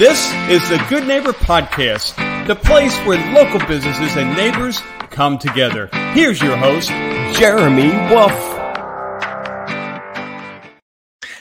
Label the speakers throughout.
Speaker 1: This is the Good Neighbor Podcast, the place where local businesses and neighbors come together. Here's your host, Jeremy Wolf.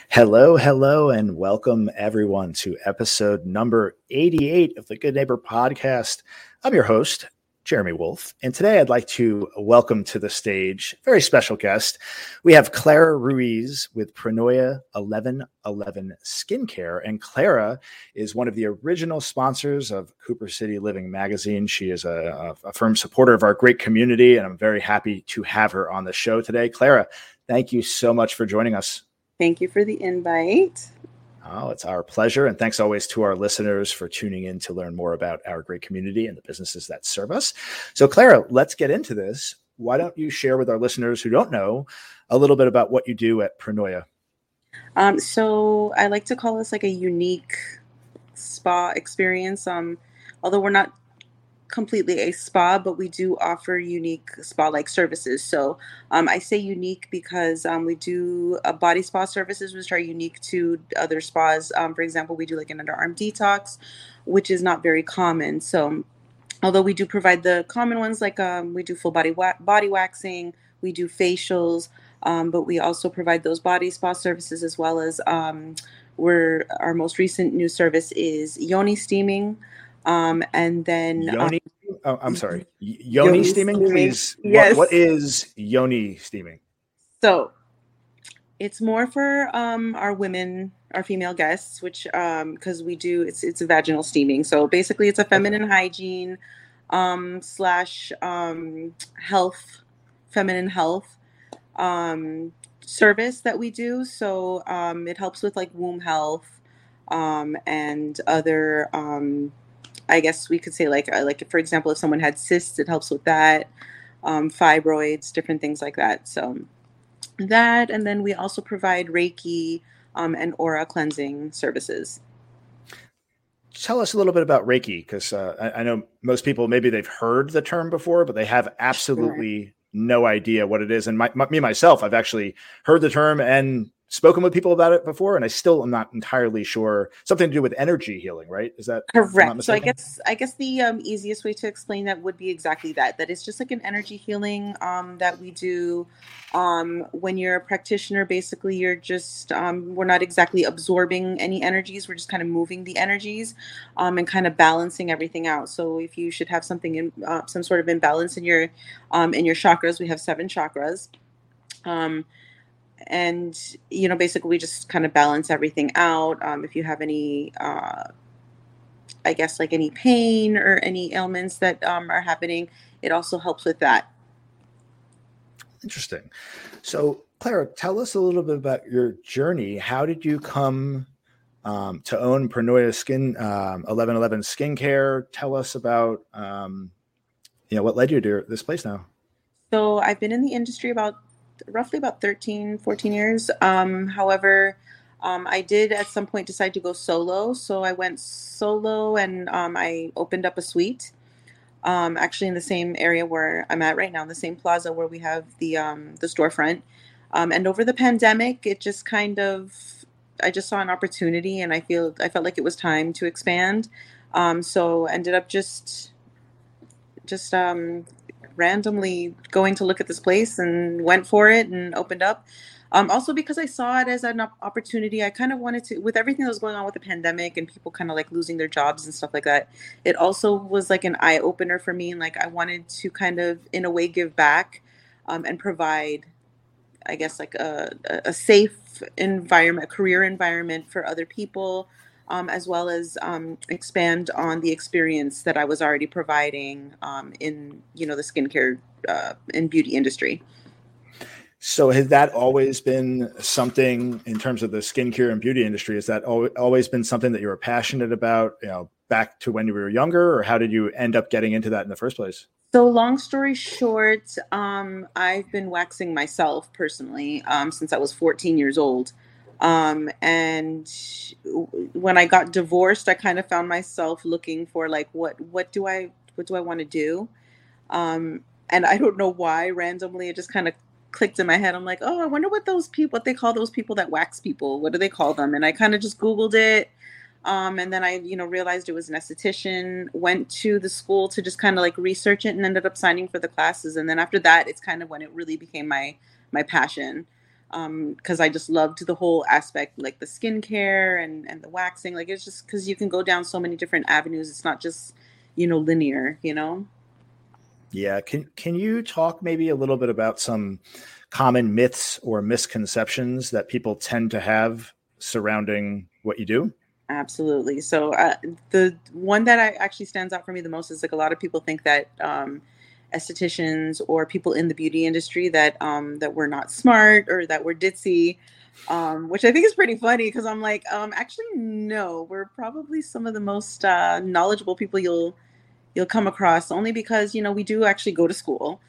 Speaker 2: Hello, hello, and welcome everyone to episode number 88 of the Good Neighbor Podcast. I'm your host, Jeremy Wolf. And today I'd like to welcome to the stage a very special guest. We have Clara Ruiz with Pronoia 1111 Skincare. And Clara is one of the original sponsors of Cooper City Living Magazine. She is a, a, firm supporter of our great community, and I'm very happy to have her on the show today. Clara, thank you so much for joining us.
Speaker 3: Thank you for the invite.
Speaker 2: Oh, it's our pleasure. And thanks always to our listeners for tuning in to learn more about our great community and the businesses that serve us. So, Clara, let's get into this. Why don't you share with our listeners who don't know a little bit about what you do at Pronoia?
Speaker 3: Um, so, I like to call this like a unique spa experience. Um, although we're not completely a spa, but we do offer unique spa like services. So um, I say unique because um, we do a body spa services, which are unique to other spas. Um, for example, we do like an underarm detox, which is not very common. So although we do provide the common ones, like um, we do full body wa- body waxing, we do facials, um, but we also provide those body spa services as well as um, we're our most recent new service is yoni steaming. Um, and then
Speaker 2: yoni. Um, oh, I'm sorry, yoni, yoni steaming, steaming, please. Yes. What, what is yoni steaming?
Speaker 3: So, it's more for um, our women, our female guests, which um, because um, we do it's it's a vaginal steaming. So basically, it's a feminine okay. hygiene um, slash um, health, feminine health um, service that we do. So um, it helps with like womb health um, and other um, I guess we could say like uh, like for example, if someone had cysts, it helps with that, um, fibroids, different things like that. So that, and then we also provide Reiki um, and aura cleansing services.
Speaker 2: Tell us a little bit about Reiki, because uh, I, I, know most people maybe they've heard the term before, but they have absolutely sure. no idea what it is. And my, my, me myself, I've actually heard the term and spoken with people about it before, and I still am not entirely sure. Something to do with energy healing, right? Is that
Speaker 3: correct? So I guess I guess the um, easiest way to explain that would be exactly that. That it's just like an energy healing um, that we do um, when you're a practitioner. Basically, you're just um, we're not exactly absorbing any energies. We're just kind of moving the energies um, and kind of balancing everything out. So if you should have something in uh, some sort of imbalance in your um, in your chakras, we have seven chakras. Um, and you know basically we just kind of balance everything out um, if you have any uh, i guess like any pain or any ailments that um, are happening it also helps with that
Speaker 2: interesting so clara tell us a little bit about your journey how did you come um, to own Pronoia Skin um, 1111 Skincare. Tell us about um, you know what led you to this place now.
Speaker 3: So I've been in the industry about roughly about 13, 14 years. Um, however, um, I did at some point decide to go solo. So I went solo and um, I opened up a suite, um, actually in the same area where I'm at right now, in the same plaza where we have the um, the storefront. Um, and over the pandemic, it just kind of, I just saw an opportunity, and I feel I felt like it was time to expand. Um, so ended up just just um, randomly going to look at this place and went for it and opened up. Um, also because I saw it as an opportunity, I kind of wanted to, with everything that was going on with the pandemic and people kind of like losing their jobs and stuff like that, it also was like an eye opener for me. And like I wanted to kind of, in a way, give back um, and provide, I guess, like a, a safe environment, a career environment for other people um, as well as um, expand on the experience that I was already providing um, in you know the skincare uh, and beauty industry.
Speaker 2: So has that always been something in terms of the skincare and beauty industry? Has that always been something that you were passionate about? You know, back to when you were younger, or how did you end up getting into that in the first place?
Speaker 3: So, long story short, um, I've been waxing myself personally um, since I was 14 years old. Um, and when I got divorced, I kind of found myself looking for like, what, what do I, what do I want to do? Um, and I don't know why randomly it just kind of clicked in my head. I'm like, oh, I wonder what those people, what they call those people that wax people. What do they call them? And I kind of just Googled it. Um, and then I, you know, realized it was an esthetician, went to the school to just kind of like research it and ended up signing for the classes. And then after that, it's kind of when it really became my, my passion. Um, cause I just loved the whole aspect, like the skincare and, and the waxing. Like it's just cause you can go down so many different avenues. It's not just, you know, linear, you know?
Speaker 2: Yeah. Can, can you talk maybe a little bit about some common myths or misconceptions that people tend to have surrounding what you do?
Speaker 3: Absolutely. So uh, the one that I actually stands out for me the most is like a lot of people think that um, estheticians or people in the beauty industry that um, that we're not smart or that we're ditzy, um, which I think is pretty funny because I'm like, um, actually, no, we're probably some of the most uh, knowledgeable people you'll you'll come across. Only because you know we do actually go to school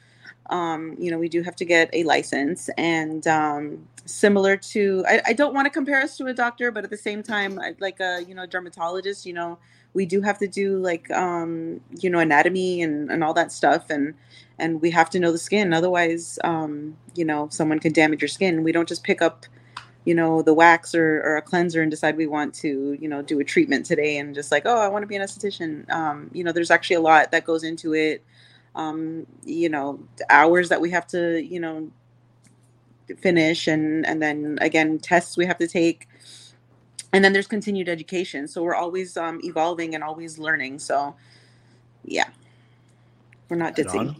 Speaker 3: um, you know, we do have to get a license. And um, similar to, I, I don't want to compare us to a doctor, but at the same time, like a, you know, dermatologist, you know, we do have to do like, um, you know, anatomy and, and all that stuff. And, and we have to know the skin. Otherwise, um, you know, someone could damage your skin. We don't just pick up, you know, the wax or, or a cleanser and decide we want to, you know, do a treatment today and just like, oh, I want to be an esthetician. Um, you know, there's actually a lot that goes into it um, you know, hours that we have to, you know, finish and and then again tests we have to take. And then there's continued education. So we're always um, evolving and always learning. So yeah. We're not ditzy.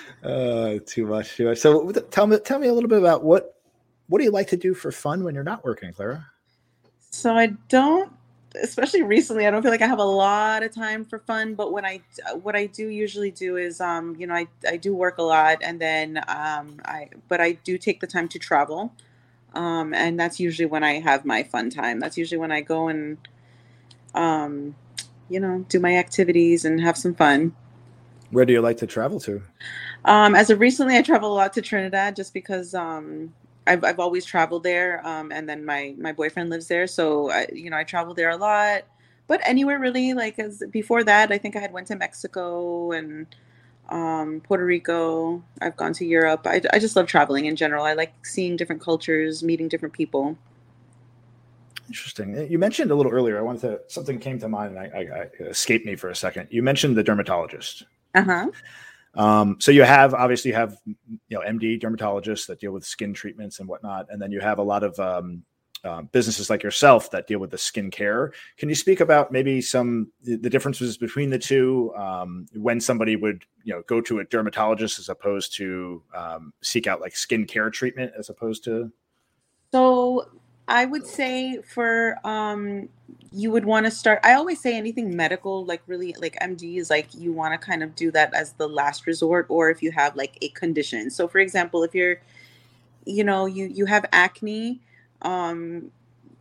Speaker 2: Uh, too much too much. So tell me tell me a little bit about what what do you like to do for fun when you're not working clara?
Speaker 3: So i don't especially recently i don't feel like i have a lot of time for fun but when i what i do usually do is um you know i, I do work a lot and then um i but i do take the time to travel um and that's usually when i have my fun time. That's usually when i go and um you know do my activities and have some fun.
Speaker 2: Where do you like to travel to?
Speaker 3: Um as of recently i travel a lot to trinidad just because um I've, I've always traveled there. Um, and then my, my boyfriend lives there. So, I, you know, I travel there a lot, but anywhere really like as before that, I think I had went to Mexico and, um, Puerto Rico. I've gone to Europe. I, I just love traveling in general. I like seeing different cultures, meeting different people.
Speaker 2: Interesting. You mentioned a little earlier. I wanted to something came to mind and I, I, I escaped me for a second. You mentioned the dermatologist.
Speaker 3: Uh huh.
Speaker 2: Um, so you have obviously you have you know MD dermatologists that deal with skin treatments and whatnot, and then you have a lot of um, uh, businesses like yourself that deal with the skin care. Can you speak about maybe some the differences between the two um, when somebody would you know go to a dermatologist as opposed to um, seek out like skin care treatment as opposed to?
Speaker 3: So I would say for um you would want to start I always say anything medical like really like MD is like you want to kind of do that as the last resort or if you have like a condition. So for example, if you're you know, you you have acne um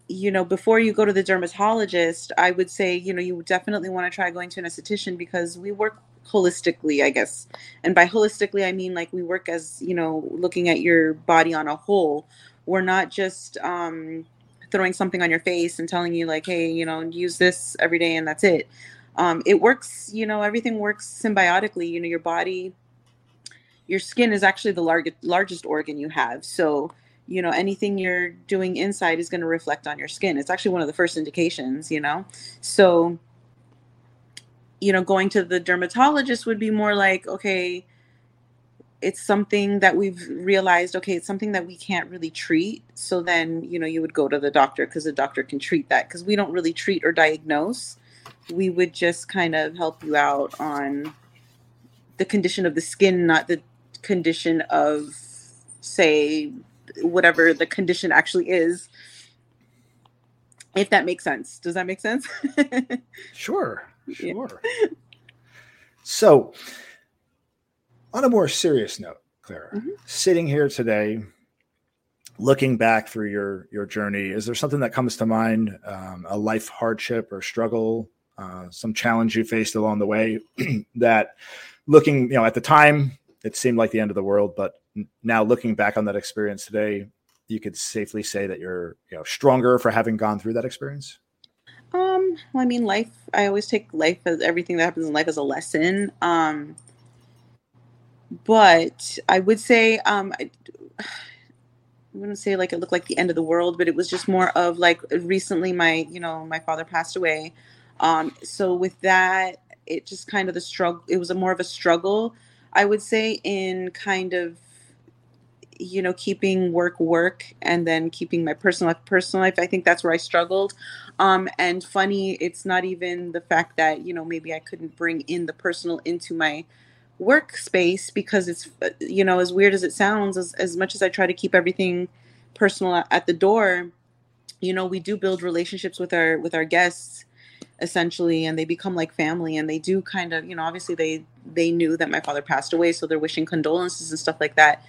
Speaker 3: you know, before you go to the dermatologist, I would say, you know, you definitely want to try going to an esthetician because we work holistically, I guess. And by holistically, I mean like we work as, you know, looking at your body on a whole we're not just um, throwing something on your face and telling you like hey you know use this every day and that's it. Um, it works you know everything works symbiotically. You know your body your skin is actually the largest largest organ you have. So you know anything you're doing inside is going to reflect on your skin. It's actually one of the first indications you know? So you know going to the dermatologist would be more like okay it's something that we've realized okay it's something that we can't really treat. So then you know you would go to the doctor because the doctor can treat that. Because we don't really treat or diagnose. We would just kind of help you out on the condition of the skin not the condition of say whatever the condition actually is. If that makes sense. Does that make sense?
Speaker 2: Sure sure. Yeah. so on a more serious note, Clara, mm-hmm. sitting here today, looking back through your your journey, is there something that comes to mind, um, a life hardship or struggle, uh, some challenge you faced along the way that, looking, you know, at the time it seemed like the end of the world, but now looking back on that experience today, you could safely say that you're you know stronger for having gone through that experience.
Speaker 3: Um, well, I mean, life. I always take life as everything that happens in life as a lesson. Um, but I would say um, I wouldn't say like it looked like the end of the world, but it was just more of like recently my, you know, my father passed away. Um, so with that, it just kind of the struggle, it was a more of a struggle, I would say, in kind of, you know, keeping work work and then keeping my personal life personal life. I think that's where I struggled. Um, and funny, it's not even the fact that, you know, maybe I couldn't bring in the personal into my workspace because it's you know as weird as it sounds as, as much as i try to keep everything personal at the door you know we do build relationships with our with our guests essentially and they become like family and they do kind of you know obviously they they knew that my father passed away so they're wishing condolences and stuff like that.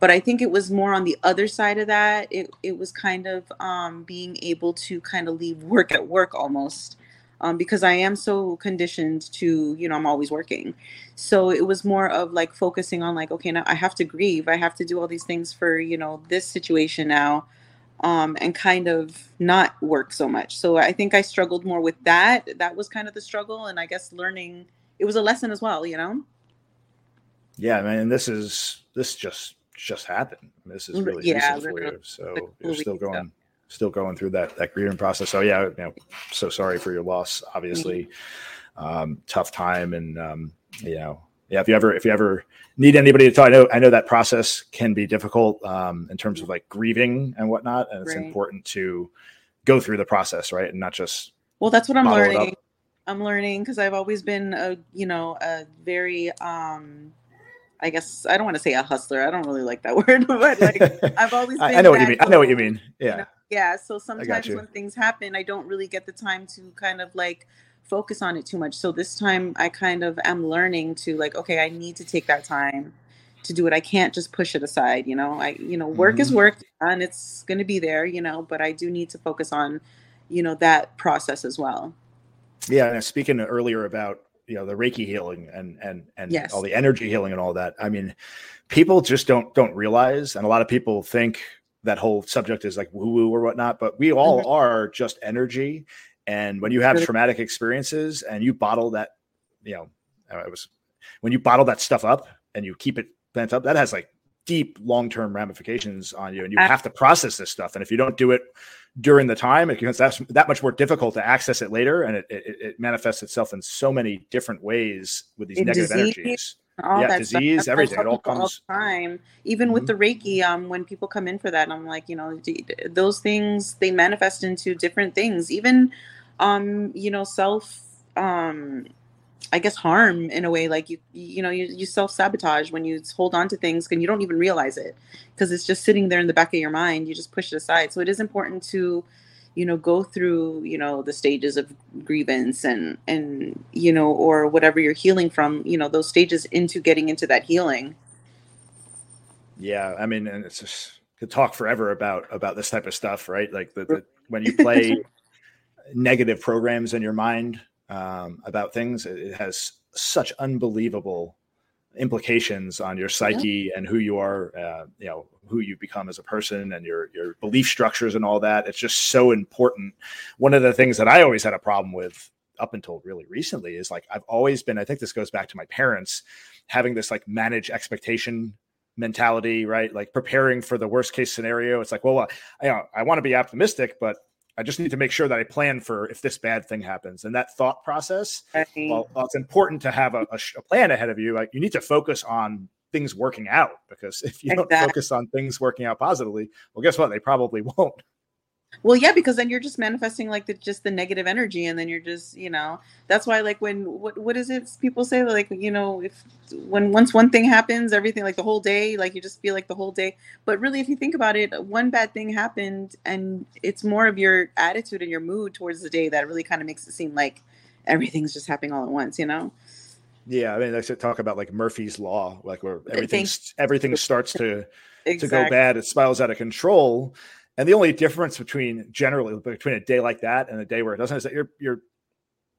Speaker 3: But i think it was more on the other side of that it, it was kind of um, being able to kind of leave work at work almost um, because I am so conditioned to, you know, I'm always working. So it was more of like focusing on like, okay, now I have to grieve. I have to do all these things for, you know, this situation now um, and kind of not work so much. So I think I struggled more with that. That was kind of the struggle. And I guess learning, it was a lesson as well, you know?
Speaker 2: Yeah, man. This is, this just, just happened. This is really yeah, recent for you. So you're still going still going through that that grieving process. So yeah, you know, so sorry for your loss. Obviously, um, tough time, and um, you know, yeah. If you ever if you ever need anybody to talk, I know I know that process can be difficult um, in terms of like grieving and whatnot, and it's right. important to go through the process, right, and not just.
Speaker 3: Well, that's what I'm learning. I'm learning because I've always been a you know a very um I guess I don't want to say a hustler. I don't really like that word, but like I've always.
Speaker 2: Been I know what you mean. I know what you mean. Yeah. You know?
Speaker 3: Yeah. So sometimes when things happen, I don't really get the time to kind of like focus on it too much. So this time I kind of am learning to like, okay, I need to take that time to do it. I can't just push it aside. You know, I you know, work mm-hmm. is work and it's going to be there. You know, but I do need to focus on, you know, that process as well.
Speaker 2: Yeah, and speaking earlier about you know the reiki healing and and and yes. all the energy healing and all that i mean people just don't don't realize and a lot of people think that whole subject is like woo woo or whatnot but we all mm-hmm. are just energy and when you have traumatic experiences and you bottle that you know uh, it was when you bottle that stuff up and you keep it pent up that has like deep long-term ramifications on you and you have to process this stuff and if you don't do it during the time it becomes that, that much more difficult to access it later and it, it, it manifests itself in so many different ways with these in negative disease, energies
Speaker 3: all yeah, that disease stuff. everything it all comes all time even mm-hmm. with the reiki um when people come in for that i'm like you know those things they manifest into different things even um you know self um I guess harm in a way like you you know you, you self sabotage when you hold on to things and you don't even realize it because it's just sitting there in the back of your mind you just push it aside. So it is important to you know go through you know the stages of grievance and and you know or whatever you're healing from you know those stages into getting into that healing.
Speaker 2: Yeah i mean and it's just could talk forever about about this type of stuff right? Like the, the when you play negative programs in your mind um, about things. It has such unbelievable implications on your psyche yeah. and who you are, uh, you know, who you become as a person and your your belief structures and all that. It's just so important. One of the things that I always had a problem with up until really recently is like I've always been. I think this goes back to my parents having this like manage expectation mentality, right? Like preparing for the worst case scenario. It's like, well, I, you know, I want to be optimistic, but I just need to make sure that I plan for if this bad thing happens. And that thought process, well, well it's important to have a, a, a, plan ahead of you. Like you need to focus on things working out because if you exactly. don't focus on things working out positively, well, guess what? They probably won't.
Speaker 3: Well, yeah, because then you're just manifesting like the just the negative energy, and then you're just you know that's why like when what what is it people say like you know if when once one thing happens, everything like the whole day like you just feel like the whole day. But really, if you think about it, one bad thing happened, and it's more of your attitude and your mood towards the day that really kind of makes it seem like everything's just happening all at once, you know.
Speaker 2: Yeah, I mean, like talk about like Murphy's law, like where everything everything starts to exactly. to go bad, it spirals out of control and the only difference between generally between a day like that and a day where it doesn't is that you're you're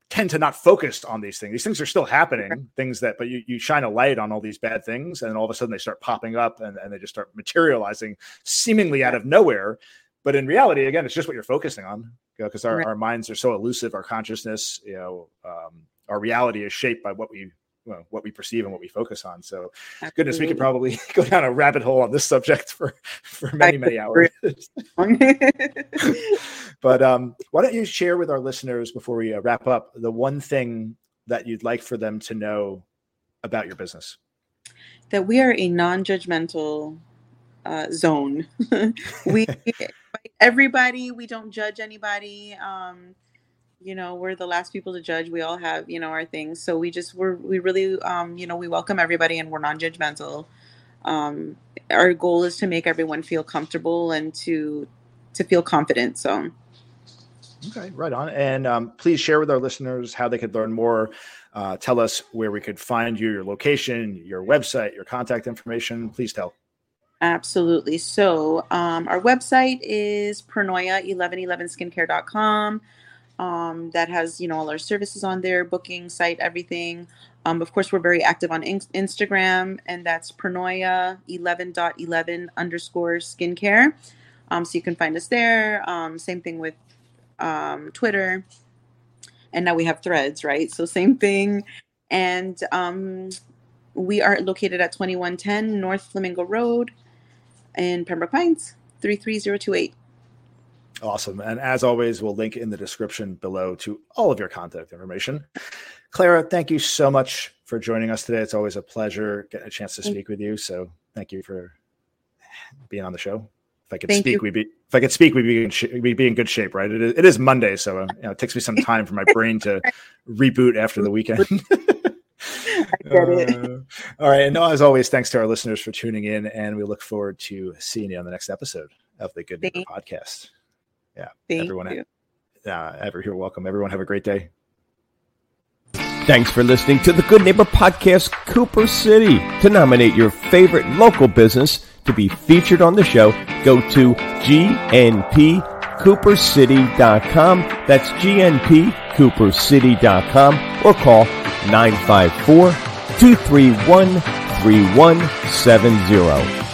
Speaker 2: tend to not focus on these things. These things are still happening, okay. things that, but you, you shine a light on all these bad things, and all of a sudden they start popping up and, and they just start materializing seemingly out of nowhere. But in reality, again, it's just what you're focusing on because you know, our, right. our minds are so elusive. Our consciousness, you know, um, our reality is shaped by what we well, what we perceive and what we focus on. So, Absolutely. goodness, we could probably go down a rabbit hole on this subject for for many many hours. but um, why don't you share with our listeners before we uh, wrap up the one thing that you'd like for them to know about your business?
Speaker 3: That we are a non-judgmental uh, zone. we everybody. We don't judge anybody. Um, you know, we're the last people to judge. We all have, you know, our things. So we just we're we really, um, you know, we welcome everybody and we're non-judgmental. Um, our goal is to make everyone feel comfortable and to to feel confident. So.
Speaker 2: Okay, right on. And um, please share with our listeners how they could learn more. Uh, tell us where we could find you, your location, your website, your contact information. Please tell.
Speaker 3: Absolutely. So um, our website is pronoia1111skincare.com. Um, that has you know all our services on there, booking site, everything. Um, of course, we're very active on in- Instagram, and that's pronoia 11.11 underscore skincare. Um, so you can find us there. Um, same thing with um, Twitter, and now we have Threads, right? So same thing. And um, we are located at 2110 North Flamingo Road in Pembroke Pines, 33028.
Speaker 2: Awesome. And as always, we'll link in the description below to all of your contact information. Clara, thank you so much for joining us today. It's always a pleasure getting a chance to speak with you. So thank you for being on the show. If I could thank speak, you. we'd be if I could speak, we'd be in sh- we'd be in good shape, right? It is, it is Monday, so uh, you know, it takes me some time for my brain to reboot after the weekend. uh, all right. And as always, thanks to our listeners for tuning in. And we look forward to seeing you on the next episode of the Good Neighbor Podcast. Yeah.
Speaker 3: Thank everyone, you.
Speaker 2: Uh, ever you're welcome. Everyone have a great day.
Speaker 1: Thanks for listening to the Good Neighbor Podcast, Cooper City. To nominate your favorite local business to be featured on the show, go to gnpcoopercity.com. That's gnpcoopercity.com or call 954 231 3170.